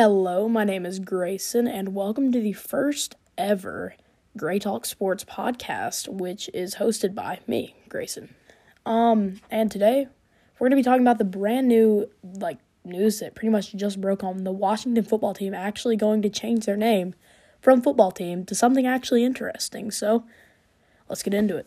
Hello, my name is Grayson, and welcome to the first ever Gray Talk Sports podcast, which is hosted by me, Grayson. Um, and today we're going to be talking about the brand new like news that pretty much just broke on the Washington football team actually going to change their name from football team to something actually interesting. So, let's get into it.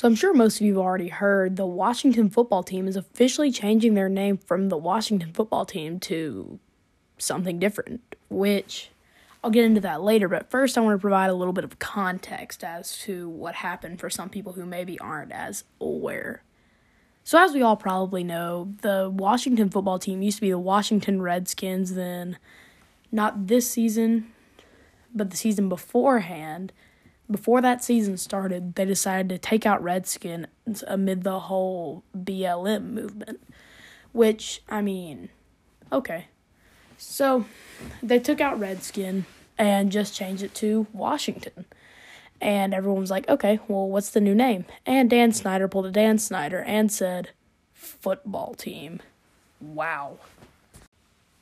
So I'm sure most of you have already heard the Washington football team is officially changing their name from the Washington football team to something different, which I'll get into that later. But first, I want to provide a little bit of context as to what happened for some people who maybe aren't as aware. So, as we all probably know, the Washington football team used to be the Washington Redskins, then not this season, but the season beforehand before that season started, they decided to take out Redskins amid the whole BLM movement. Which, I mean, okay. So, they took out Redskin and just changed it to Washington. And everyone was like, okay, well, what's the new name? And Dan Snyder pulled a Dan Snyder and said, football team. Wow.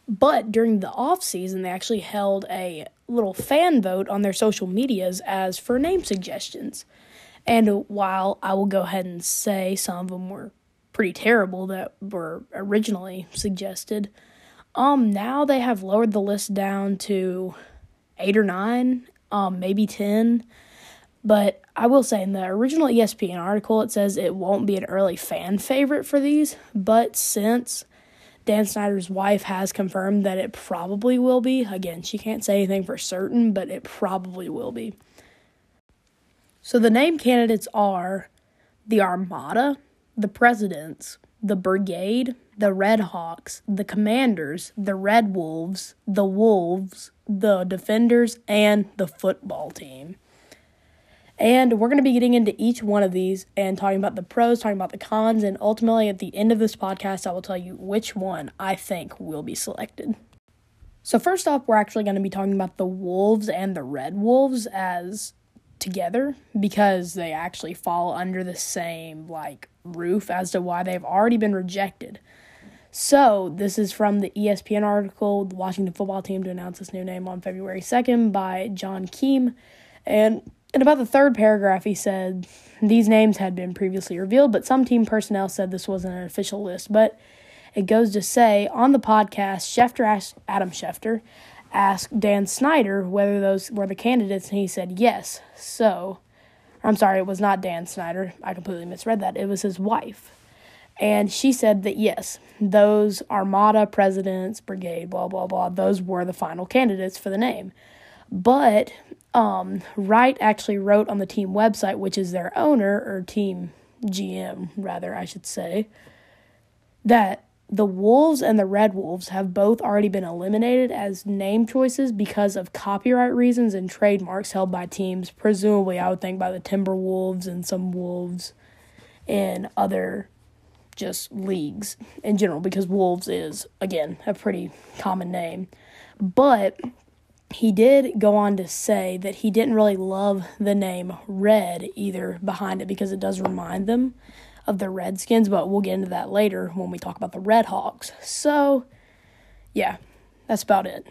But during the off season, they actually held a little fan vote on their social medias as for name suggestions. And while I will go ahead and say some of them were pretty terrible that were originally suggested, um, now they have lowered the list down to eight or nine, um, maybe ten. But I will say in the original ESPN article, it says it won't be an early fan favorite for these. But since Dan Snyder's wife has confirmed that it probably will be. Again, she can't say anything for certain, but it probably will be. So the name candidates are the Armada, the Presidents, the Brigade, the Red Hawks, the Commanders, the Red Wolves, the Wolves, the Defenders, and the football team. And we're going to be getting into each one of these and talking about the pros, talking about the cons, and ultimately at the end of this podcast, I will tell you which one I think will be selected. So, first off, we're actually going to be talking about the Wolves and the Red Wolves as together because they actually fall under the same like roof as to why they've already been rejected. So, this is from the ESPN article, the Washington football team to announce this new name on February 2nd by John Keim. And in about the third paragraph, he said these names had been previously revealed, but some team personnel said this wasn't an official list. But it goes to say on the podcast, Schefter asked Adam Schefter asked Dan Snyder whether those were the candidates, and he said yes. So, I'm sorry, it was not Dan Snyder. I completely misread that. It was his wife. And she said that yes, those Armada, Presidents, Brigade, blah, blah, blah, those were the final candidates for the name. But um, Wright actually wrote on the team website, which is their owner, or team GM, rather, I should say, that the Wolves and the Red Wolves have both already been eliminated as name choices because of copyright reasons and trademarks held by teams, presumably, I would think, by the Timberwolves and some Wolves in other just leagues in general, because Wolves is, again, a pretty common name. But he did go on to say that he didn't really love the name Red either behind it because it does remind them of the Redskins, but we'll get into that later when we talk about the Red Hawks. So, yeah, that's about it.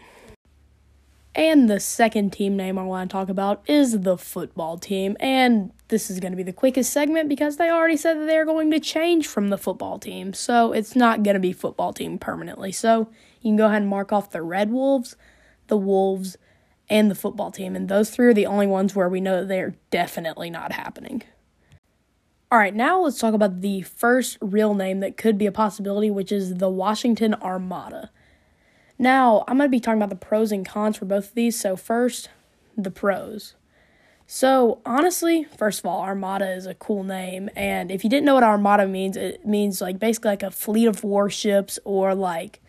And the second team name I want to talk about is the football team. And this is going to be the quickest segment because they already said that they're going to change from the football team. So it's not going to be football team permanently. So you can go ahead and mark off the Red Wolves the Wolves, and the football team. And those three are the only ones where we know they're definitely not happening. All right, now let's talk about the first real name that could be a possibility, which is the Washington Armada. Now, I'm going to be talking about the pros and cons for both of these. So, first, the pros. So, honestly, first of all, Armada is a cool name. And if you didn't know what Armada means, it means like basically like a fleet of warships or like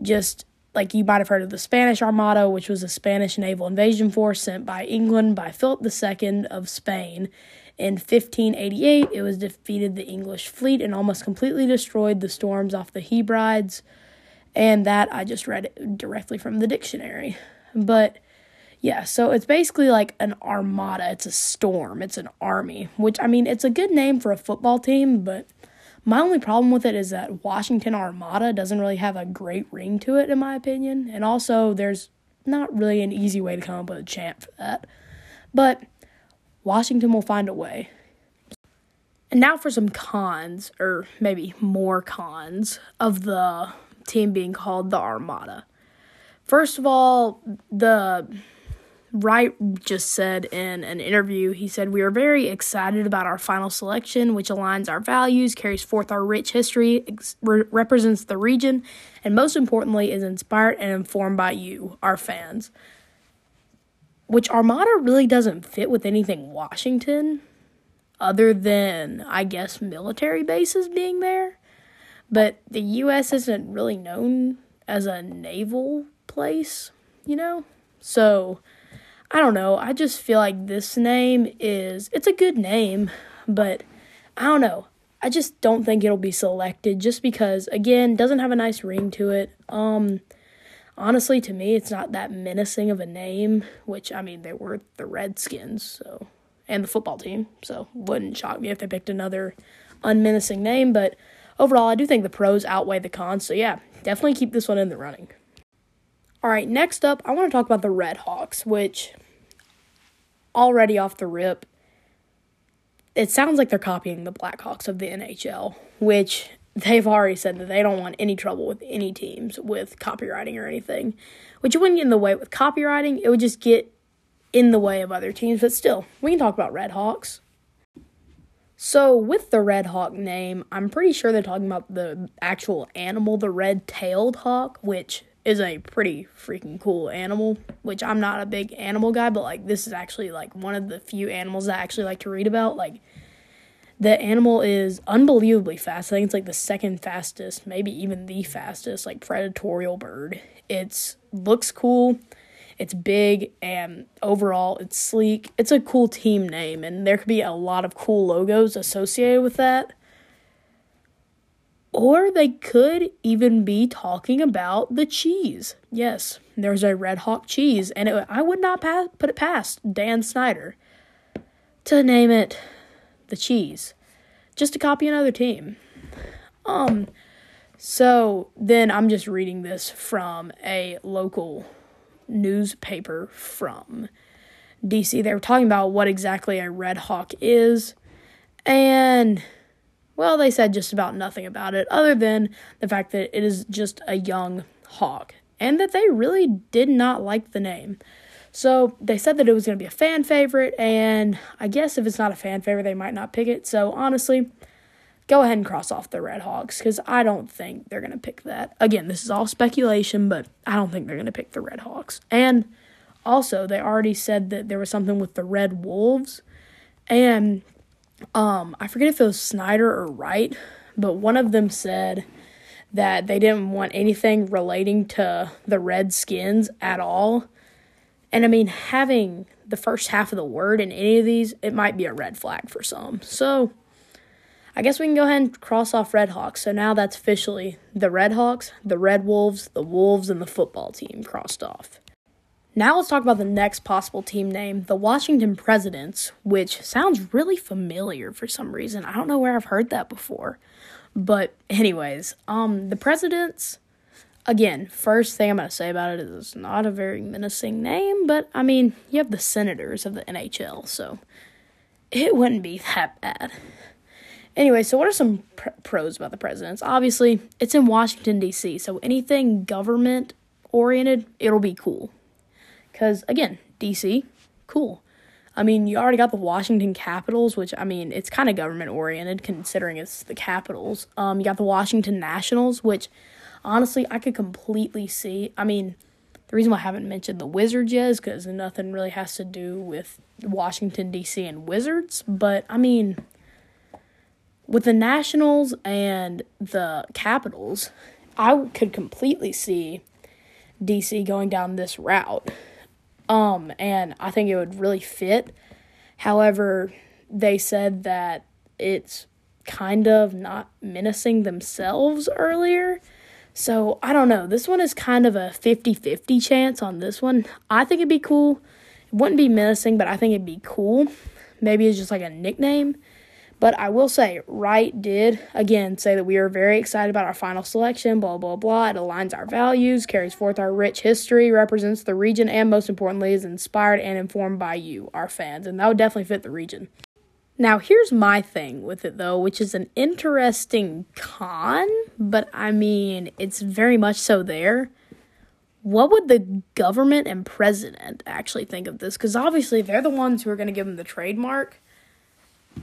just like you might have heard of the Spanish Armada, which was a Spanish naval invasion force sent by England by Philip II of Spain. In 1588, it was defeated the English fleet and almost completely destroyed the storms off the Hebrides. And that I just read directly from the dictionary. But Yeah, so it's basically like an armada. It's a storm. It's an army, which I mean, it's a good name for a football team, but my only problem with it is that Washington Armada doesn't really have a great ring to it, in my opinion. And also, there's not really an easy way to come up with a chant for that. But Washington will find a way. And now for some cons, or maybe more cons, of the team being called the Armada. First of all, the Wright just said in an interview, he said, We are very excited about our final selection, which aligns our values, carries forth our rich history, ex- re- represents the region, and most importantly, is inspired and informed by you, our fans. Which Armada really doesn't fit with anything Washington, other than, I guess, military bases being there. But the U.S. isn't really known as a naval place, you know? So I don't know. I just feel like this name is it's a good name, but I don't know. I just don't think it'll be selected just because again, doesn't have a nice ring to it. Um honestly to me it's not that menacing of a name, which I mean they were the Redskins, so and the football team, so wouldn't shock me if they picked another unmenacing name, but overall I do think the pros outweigh the cons. So yeah, definitely keep this one in the running. All right, next up, I want to talk about the Red Hawks, which already off the rip, it sounds like they're copying the Blackhawks of the NHL, which they've already said that they don't want any trouble with any teams with copywriting or anything, which wouldn't get in the way with copywriting. It would just get in the way of other teams, but still, we can talk about Red Hawks. So, with the Red Hawk name, I'm pretty sure they're talking about the actual animal, the red tailed hawk, which is a pretty freaking cool animal, which I'm not a big animal guy, but like this is actually like one of the few animals I actually like to read about. Like the animal is unbelievably fast. I think it's like the second fastest, maybe even the fastest, like predatorial bird. It's looks cool, it's big, and overall it's sleek. It's a cool team name, and there could be a lot of cool logos associated with that. Or they could even be talking about the cheese. Yes, there's a Red Hawk cheese, and it, I would not pass, put it past Dan Snyder to name it the cheese, just to copy another team. Um, so then I'm just reading this from a local newspaper from DC. They were talking about what exactly a Red Hawk is, and well, they said just about nothing about it, other than the fact that it is just a young hawk, and that they really did not like the name. So they said that it was going to be a fan favorite, and I guess if it's not a fan favorite, they might not pick it. So honestly, go ahead and cross off the Red Hawks because I don't think they're going to pick that. Again, this is all speculation, but I don't think they're going to pick the Red Hawks. And also, they already said that there was something with the Red Wolves, and um, I forget if it was Snyder or Wright, but one of them said that they didn't want anything relating to the Redskins at all. And I mean, having the first half of the word in any of these, it might be a red flag for some. So I guess we can go ahead and cross off Red Hawks. So now that's officially the Red Hawks, the Red Wolves, the Wolves, and the football team crossed off. Now let's talk about the next possible team name, the Washington Presidents, which sounds really familiar for some reason. I don't know where I've heard that before. But anyways, um the Presidents again, first thing I'm going to say about it is it's not a very menacing name, but I mean, you have the Senators of the NHL, so it wouldn't be that bad. Anyway, so what are some pr- pros about the presidents? Obviously, it's in Washington, D.C., so anything government oriented, it'll be cool. Because, again, DC, cool. I mean, you already got the Washington Capitals, which, I mean, it's kind of government oriented considering it's the Capitals. Um, you got the Washington Nationals, which, honestly, I could completely see. I mean, the reason why I haven't mentioned the Wizards yet is because nothing really has to do with Washington, D.C. and Wizards. But, I mean, with the Nationals and the Capitals, I could completely see DC going down this route. Um, and I think it would really fit. However, they said that it's kind of not menacing themselves earlier. So I don't know. This one is kind of a 50 50 chance on this one. I think it'd be cool. It wouldn't be menacing, but I think it'd be cool. Maybe it's just like a nickname. But I will say, Wright did, again, say that we are very excited about our final selection, blah, blah, blah. It aligns our values, carries forth our rich history, represents the region, and most importantly, is inspired and informed by you, our fans. And that would definitely fit the region. Now, here's my thing with it, though, which is an interesting con, but I mean, it's very much so there. What would the government and president actually think of this? Because obviously, they're the ones who are going to give them the trademark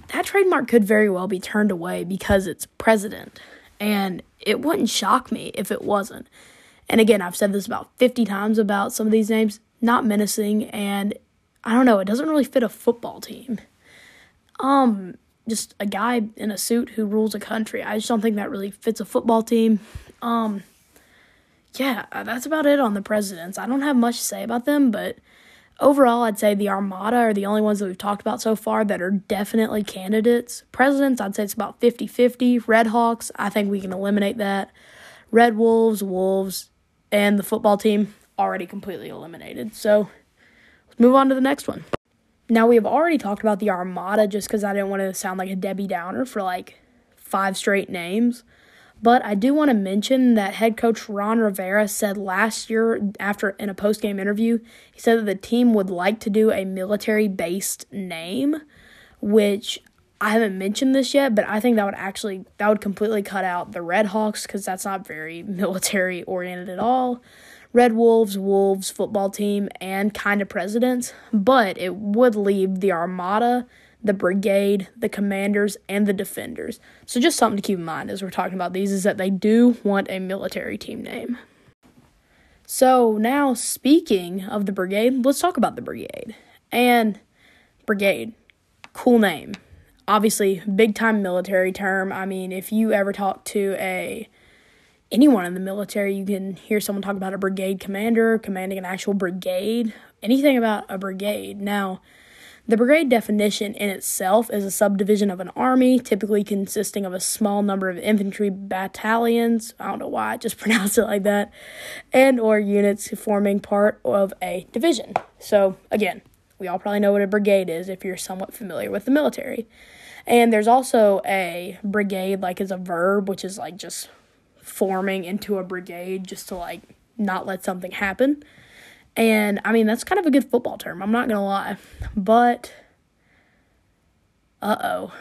that trademark could very well be turned away because it's president. And it wouldn't shock me if it wasn't. And again, I've said this about 50 times about some of these names, not menacing, and I don't know, it doesn't really fit a football team. Um, just a guy in a suit who rules a country. I just don't think that really fits a football team. Um, yeah, that's about it on the presidents. I don't have much to say about them, but Overall, I'd say the Armada are the only ones that we've talked about so far that are definitely candidates. Presidents, I'd say it's about 50 50. Red Hawks, I think we can eliminate that. Red Wolves, Wolves, and the football team already completely eliminated. So let's move on to the next one. Now, we have already talked about the Armada just because I didn't want to sound like a Debbie Downer for like five straight names. But I do want to mention that head coach Ron Rivera said last year, after in a post game interview, he said that the team would like to do a military based name, which I haven't mentioned this yet, but I think that would actually that would completely cut out the Red Hawks because that's not very military oriented at all. Red Wolves, Wolves football team, and kind of presidents, but it would leave the Armada the brigade, the commanders, and the defenders. So, just something to keep in mind as we're talking about these is that they do want a military team name. So, now speaking of the brigade, let's talk about the brigade. And brigade, cool name. Obviously, big time military term. I mean, if you ever talk to a anyone in the military, you can hear someone talk about a brigade commander commanding an actual brigade, anything about a brigade. Now, the brigade definition in itself is a subdivision of an army, typically consisting of a small number of infantry battalions. I don't know why I just pronounced it like that, and or units forming part of a division. So again, we all probably know what a brigade is if you're somewhat familiar with the military. And there's also a brigade, like as a verb, which is like just forming into a brigade just to like not let something happen. And I mean, that's kind of a good football term, I'm not going to lie. But, uh oh,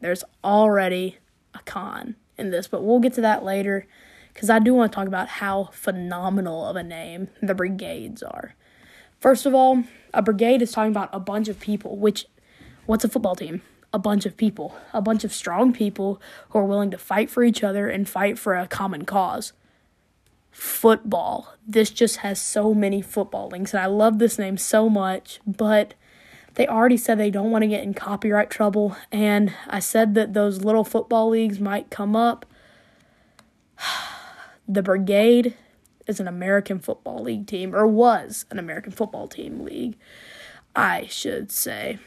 there's already a con in this, but we'll get to that later because I do want to talk about how phenomenal of a name the brigades are. First of all, a brigade is talking about a bunch of people, which, what's a football team? A bunch of people, a bunch of strong people who are willing to fight for each other and fight for a common cause football. This just has so many football links, and I love this name so much, but they already said they don't want to get in copyright trouble, and I said that those little football leagues might come up. the Brigade is an American Football League team, or was an American Football Team league, I should say.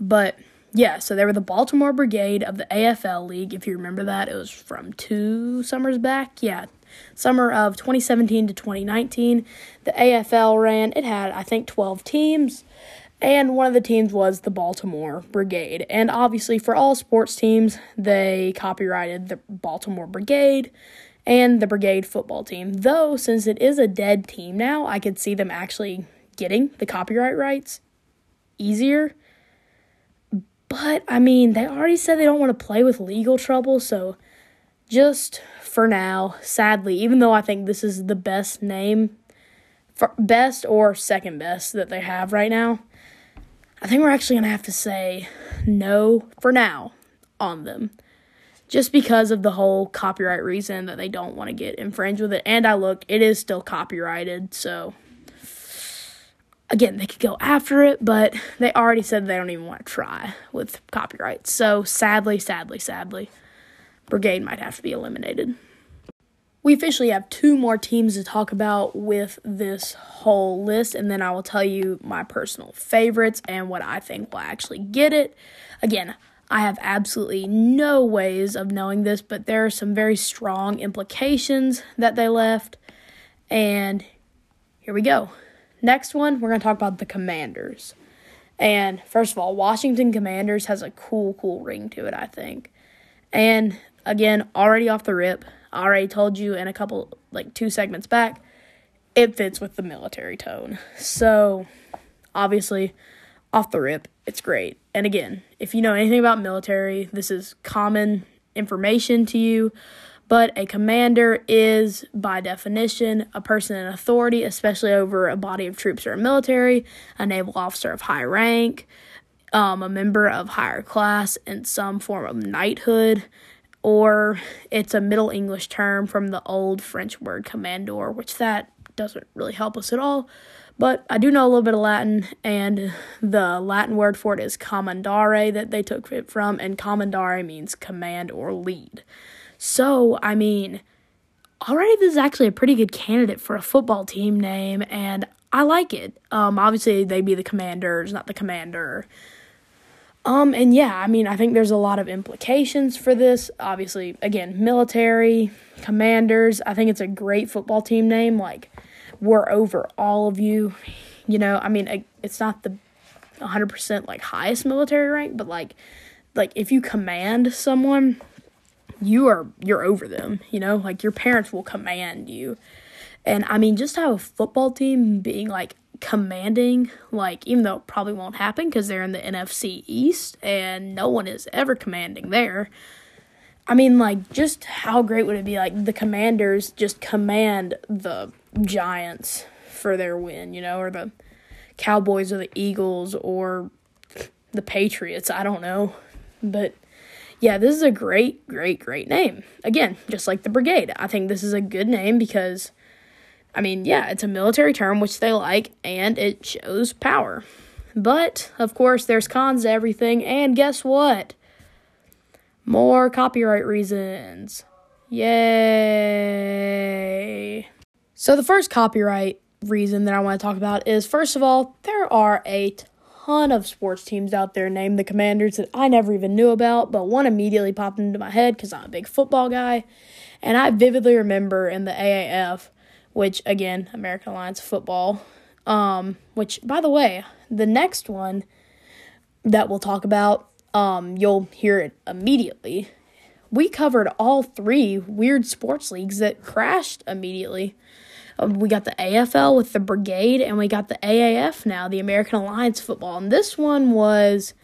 But yeah, so they were the Baltimore Brigade of the AFL League. If you remember that, it was from two summers back. Yeah, summer of 2017 to 2019. The AFL ran, it had, I think, 12 teams. And one of the teams was the Baltimore Brigade. And obviously, for all sports teams, they copyrighted the Baltimore Brigade and the Brigade football team. Though, since it is a dead team now, I could see them actually getting the copyright rights easier. But, I mean, they already said they don't want to play with legal trouble, so just for now, sadly, even though I think this is the best name, best or second best that they have right now, I think we're actually going to have to say no for now on them. Just because of the whole copyright reason that they don't want to get infringed with it. And I looked, it is still copyrighted, so again, they could go after it, but they already said they don't even want to try with copyright. So sadly, sadly, sadly. Brigade might have to be eliminated. We officially have two more teams to talk about with this whole list, and then I will tell you my personal favorites and what I think will actually get it. Again, I have absolutely no ways of knowing this, but there are some very strong implications that they left. And here we go. Next one, we're going to talk about the Commanders. And first of all, Washington Commanders has a cool, cool ring to it, I think. And again, already off the rip, I already told you in a couple, like two segments back, it fits with the military tone. So, obviously, off the rip, it's great. And again, if you know anything about military, this is common information to you. But a commander is, by definition, a person in authority, especially over a body of troops or a military, a naval officer of high rank, um, a member of higher class in some form of knighthood, or it's a Middle English term from the old French word commandor, which that doesn't really help us at all. But I do know a little bit of Latin, and the Latin word for it is commandare that they took it from, and commandare means command or lead. So, I mean, already this is actually a pretty good candidate for a football team name, and I like it. Um, obviously, they'd be the commanders, not the commander. Um, and yeah, I mean, I think there's a lot of implications for this. Obviously, again, military, commanders. I think it's a great football team name. Like, we're over all of you. You know, I mean, it's not the 100% like highest military rank, but like, like if you command someone, you are you're over them, you know? Like your parents will command you. And I mean just have a football team being like commanding, like even though it probably won't happen because they're in the NFC East and no one is ever commanding there. I mean, like, just how great would it be? Like, the commanders just command the Giants for their win, you know, or the Cowboys or the Eagles or the Patriots. I don't know. But yeah, this is a great, great, great name. Again, just like the brigade. I think this is a good name because, I mean, yeah, it's a military term which they like and it shows power. But, of course, there's cons to everything, and guess what? More copyright reasons. Yay! So, the first copyright reason that I want to talk about is first of all, there are a ton of sports teams out there named the Commanders that I never even knew about, but one immediately popped into my head because I'm a big football guy. And I vividly remember in the AAF, which again, American Alliance Football, um, which by the way, the next one that we'll talk about, um, you'll hear it immediately. We covered all three weird sports leagues that crashed immediately. Um, we got the AFL with the Brigade, and we got the AAF now, the American Alliance Football. And this one was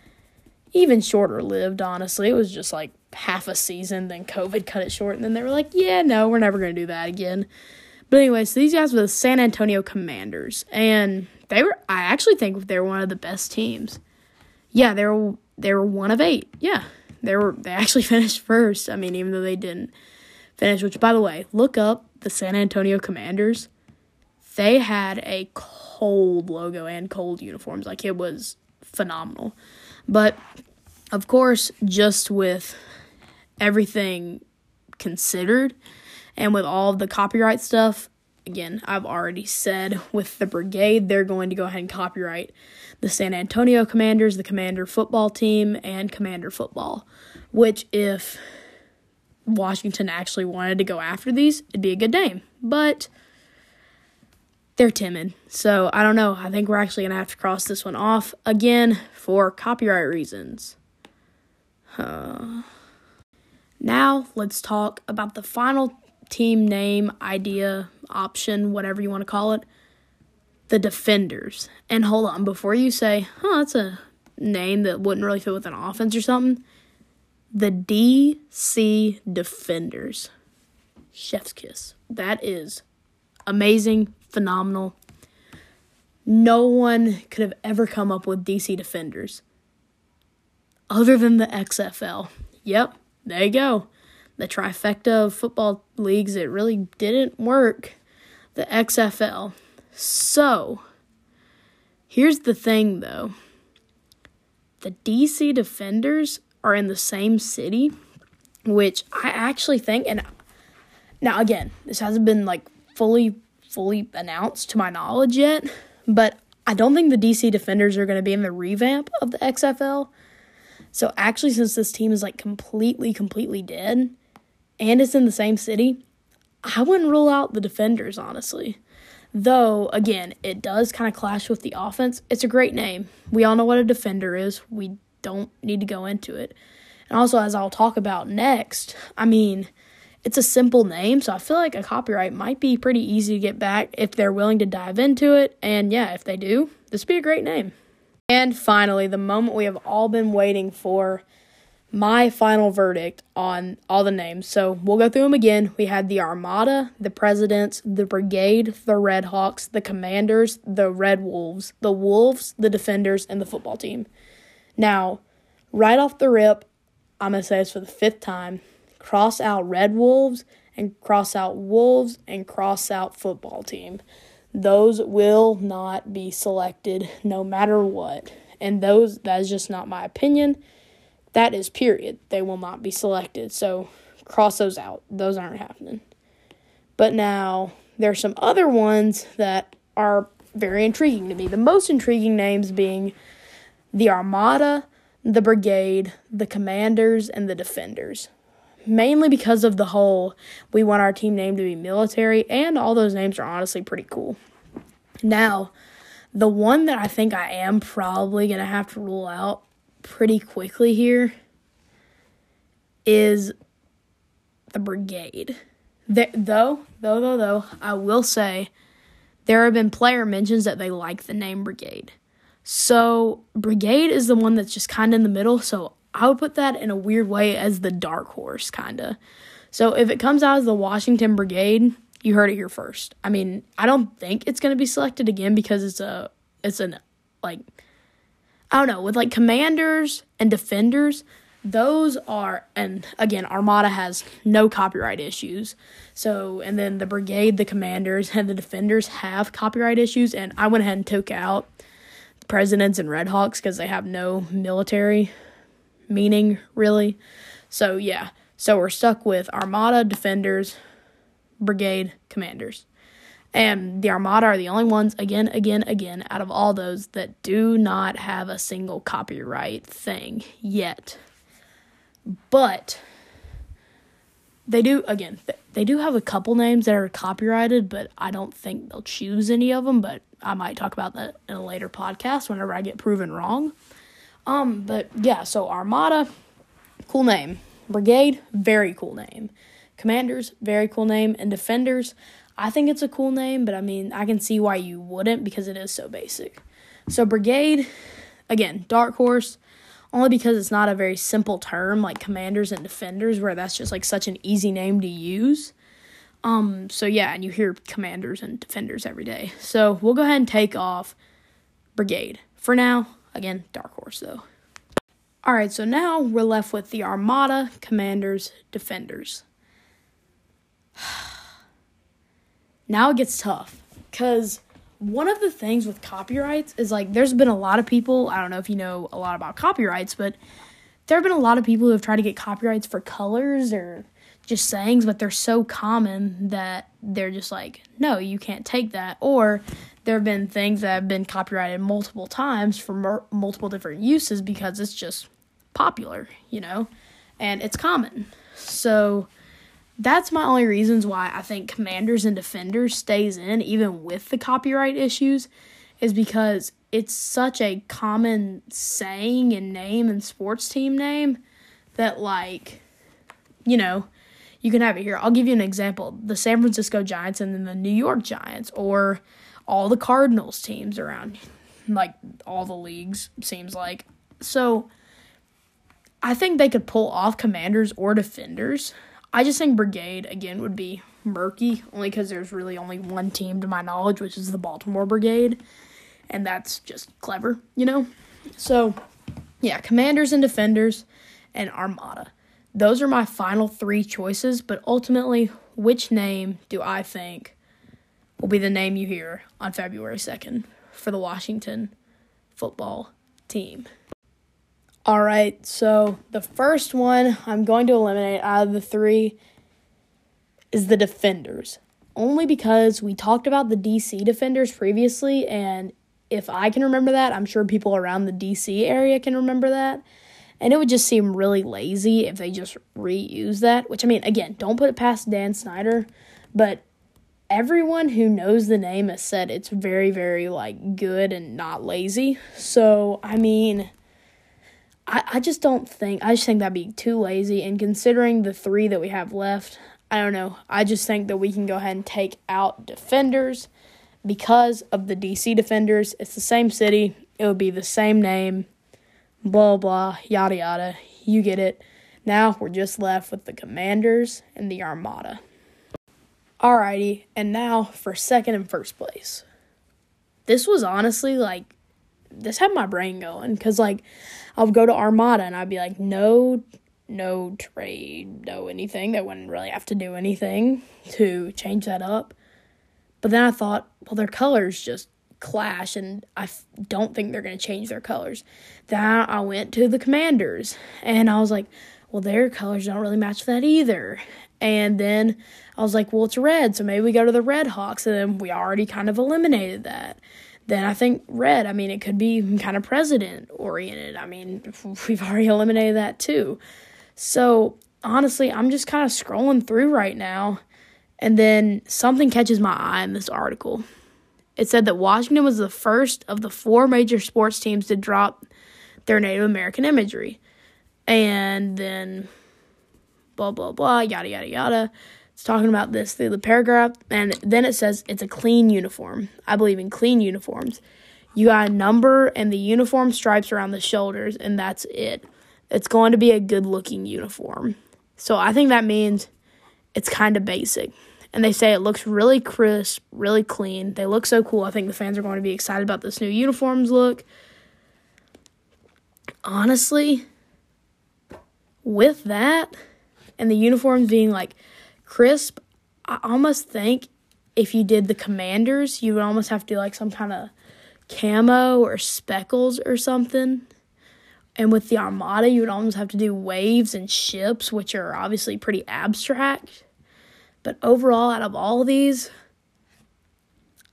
even shorter lived, honestly. It was just like half a season, then COVID cut it short, and then they were like, yeah, no, we're never going to do that again. But anyway, so these guys were the San Antonio Commanders, and they were, I actually think they were one of the best teams. Yeah, they were, they were one of eight. Yeah, they were, they actually finished first. I mean, even though they didn't finish, which by the way, look up the San Antonio Commanders, they had a cold logo and cold uniforms. Like it was phenomenal. But of course, just with everything considered and with all the copyright stuff, again, I've already said with the brigade, they're going to go ahead and copyright the San Antonio Commanders, the Commander football team, and Commander football. Which, if Washington actually wanted to go after these, it'd be a good name. But they're timid. So I don't know. I think we're actually going to have to cross this one off again for copyright reasons. Uh, now let's talk about the final team name, idea, option, whatever you want to call it the Defenders. And hold on, before you say, huh, that's a name that wouldn't really fit with an offense or something, the DC Defenders. Chef's kiss. That is amazing, phenomenal. No one could have ever come up with DC Defenders other than the XFL. Yep, there you go. The trifecta of football leagues, it really didn't work. The XFL. So, here's the thing though the DC Defenders are in the same city, which I actually think, and now again, this hasn't been like fully, fully announced to my knowledge yet, but I don't think the DC Defenders are going to be in the revamp of the XFL. So actually, since this team is like completely, completely dead and it's in the same city, I wouldn't rule out the defenders, honestly. Though, again, it does kind of clash with the offense. It's a great name. We all know what a defender is. We don't need to go into it. And also, as I'll talk about next, I mean, it's a simple name, so I feel like a copyright might be pretty easy to get back if they're willing to dive into it. And yeah, if they do, this would be a great name. And finally, the moment we have all been waiting for my final verdict on all the names. So we'll go through them again. We had the Armada, the Presidents, the Brigade, the Red Hawks, the Commanders, the Red Wolves, the Wolves, the Defenders, and the football team. Now, right off the rip, I'm going to say this for the fifth time cross out Red Wolves and cross out Wolves and cross out football team. Those will not be selected no matter what. And those that is just not my opinion. That is period. They will not be selected. So cross those out. Those aren't happening. But now there are some other ones that are very intriguing to me. The most intriguing names being the Armada, the Brigade, the Commanders, and the Defenders. Mainly because of the whole we want our team name to be military, and all those names are honestly pretty cool. Now, the one that I think I am probably going to have to rule out pretty quickly here is the brigade. though, though, though, though, I will say there have been player mentions that they like the name brigade. So, Brigade is the one that's just kind of in the middle. So, I would put that in a weird way as the dark horse, kind of. So, if it comes out as the Washington Brigade, you heard it here first. I mean, I don't think it's going to be selected again because it's a, it's an, like, I don't know, with like commanders and defenders, those are, and again, Armada has no copyright issues. So, and then the brigade, the commanders, and the defenders have copyright issues. And I went ahead and took out presidents and Red Hawks because they have no military meaning really. So yeah, so we're stuck with Armada, Defenders, Brigade, Commanders. And the Armada are the only ones, again, again, again, out of all those that do not have a single copyright thing yet. But they do, again, they do have a couple names that are copyrighted, but I don't think they'll choose any of them. But I might talk about that in a later podcast whenever I get proven wrong. Um, but yeah, so Armada, cool name. Brigade, very cool name. Commanders, very cool name. And Defenders, I think it's a cool name, but I mean, I can see why you wouldn't because it is so basic. So, Brigade, again, Dark Horse, only because it's not a very simple term like Commanders and Defenders, where that's just like such an easy name to use. Um, so yeah, and you hear commanders and defenders every day. So we'll go ahead and take off brigade. For now, again, dark horse though. Alright, so now we're left with the Armada, Commanders, Defenders. now it gets tough. Because one of the things with copyrights is like there's been a lot of people, I don't know if you know a lot about copyrights, but there have been a lot of people who have tried to get copyrights for colors or just sayings, but they're so common that they're just like, no, you can't take that. Or there have been things that have been copyrighted multiple times for mer- multiple different uses because it's just popular, you know, and it's common. So that's my only reasons why I think Commanders and Defenders stays in even with the copyright issues is because it's such a common saying and name and sports team name that like you know you can have it here. I'll give you an example. The San Francisco Giants and then the New York Giants or all the Cardinals teams around like all the leagues seems like. So I think they could pull off commanders or defenders. I just think brigade again would be murky only cuz there's really only one team to my knowledge which is the Baltimore Brigade and that's just clever, you know? So yeah, commanders and defenders and armada. Those are my final three choices, but ultimately, which name do I think will be the name you hear on February 2nd for the Washington football team? All right, so the first one I'm going to eliminate out of the three is the defenders. Only because we talked about the DC defenders previously, and if I can remember that, I'm sure people around the DC area can remember that. And it would just seem really lazy if they just reuse that, which I mean, again, don't put it past Dan Snyder, but everyone who knows the name has said it's very, very like good and not lazy. So, I mean, I, I just don't think, I just think that'd be too lazy. And considering the three that we have left, I don't know. I just think that we can go ahead and take out defenders because of the DC defenders. It's the same city, it would be the same name, blah, blah, yada, yada. You get it. Now we're just left with the commanders and the armada. Alrighty, and now for second and first place. This was honestly like, this had my brain going because, like, I would go to Armada and I'd be like, no, no trade, no anything. They wouldn't really have to do anything to change that up. But then I thought, well, their colors just clash, and I f- don't think they're going to change their colors. Then I went to the Commanders, and I was like, well, their colors don't really match that either. And then I was like, well, it's red, so maybe we go to the Red Hawks. And then we already kind of eliminated that. Then I think red, I mean, it could be kind of president oriented. I mean, we've already eliminated that too. So honestly, I'm just kind of scrolling through right now. And then something catches my eye in this article. It said that Washington was the first of the four major sports teams to drop their Native American imagery. And then blah, blah, blah, yada, yada, yada. It's talking about this through the paragraph. And then it says it's a clean uniform. I believe in clean uniforms. You got a number and the uniform stripes around the shoulders, and that's it. It's going to be a good looking uniform. So I think that means it's kind of basic. And they say it looks really crisp, really clean. They look so cool. I think the fans are going to be excited about this new uniforms look. Honestly, with that, and the uniforms being like crisp, I almost think if you did the commanders, you would almost have to do like some kind of camo or speckles or something. And with the armada, you would almost have to do waves and ships, which are obviously pretty abstract. But overall, out of all of these,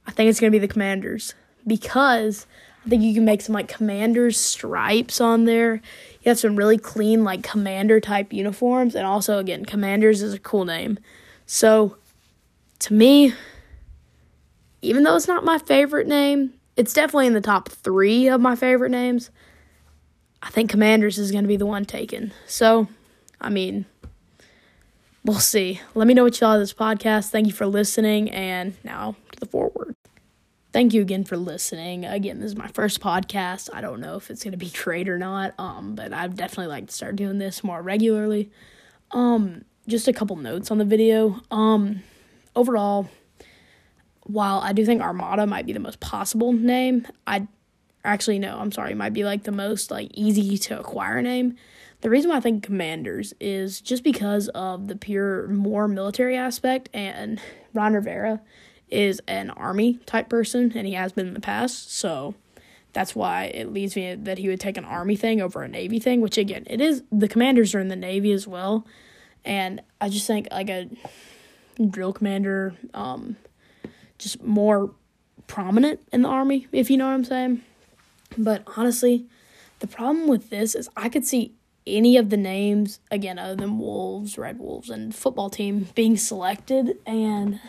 I think it's going to be the commanders because I think you can make some like commanders stripes on there. You have some really clean like commander type uniforms and also again commanders is a cool name. So to me even though it's not my favorite name it's definitely in the top three of my favorite names. I think commanders is going to be the one taken. So i mean we'll see. Let me know what you thought of this podcast. Thank you for listening and now to the forward thank you again for listening. Again, this is my first podcast. I don't know if it's gonna be great or not. Um, but I'd definitely like to start doing this more regularly. Um, just a couple notes on the video. Um, overall, while I do think Armada might be the most possible name, I actually no, I'm sorry, might be like the most like easy to acquire name. The reason why I think Commanders is just because of the pure more military aspect and Ron Rivera is an army type person, and he has been in the past. So that's why it leads me that he would take an army thing over a navy thing. Which again, it is the commanders are in the navy as well, and I just think like a drill commander, um, just more prominent in the army, if you know what I'm saying. But honestly, the problem with this is I could see any of the names again other than Wolves, Red Wolves, and football team being selected and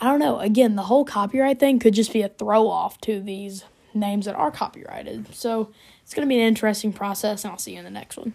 I don't know. Again, the whole copyright thing could just be a throw off to these names that are copyrighted. So it's going to be an interesting process, and I'll see you in the next one.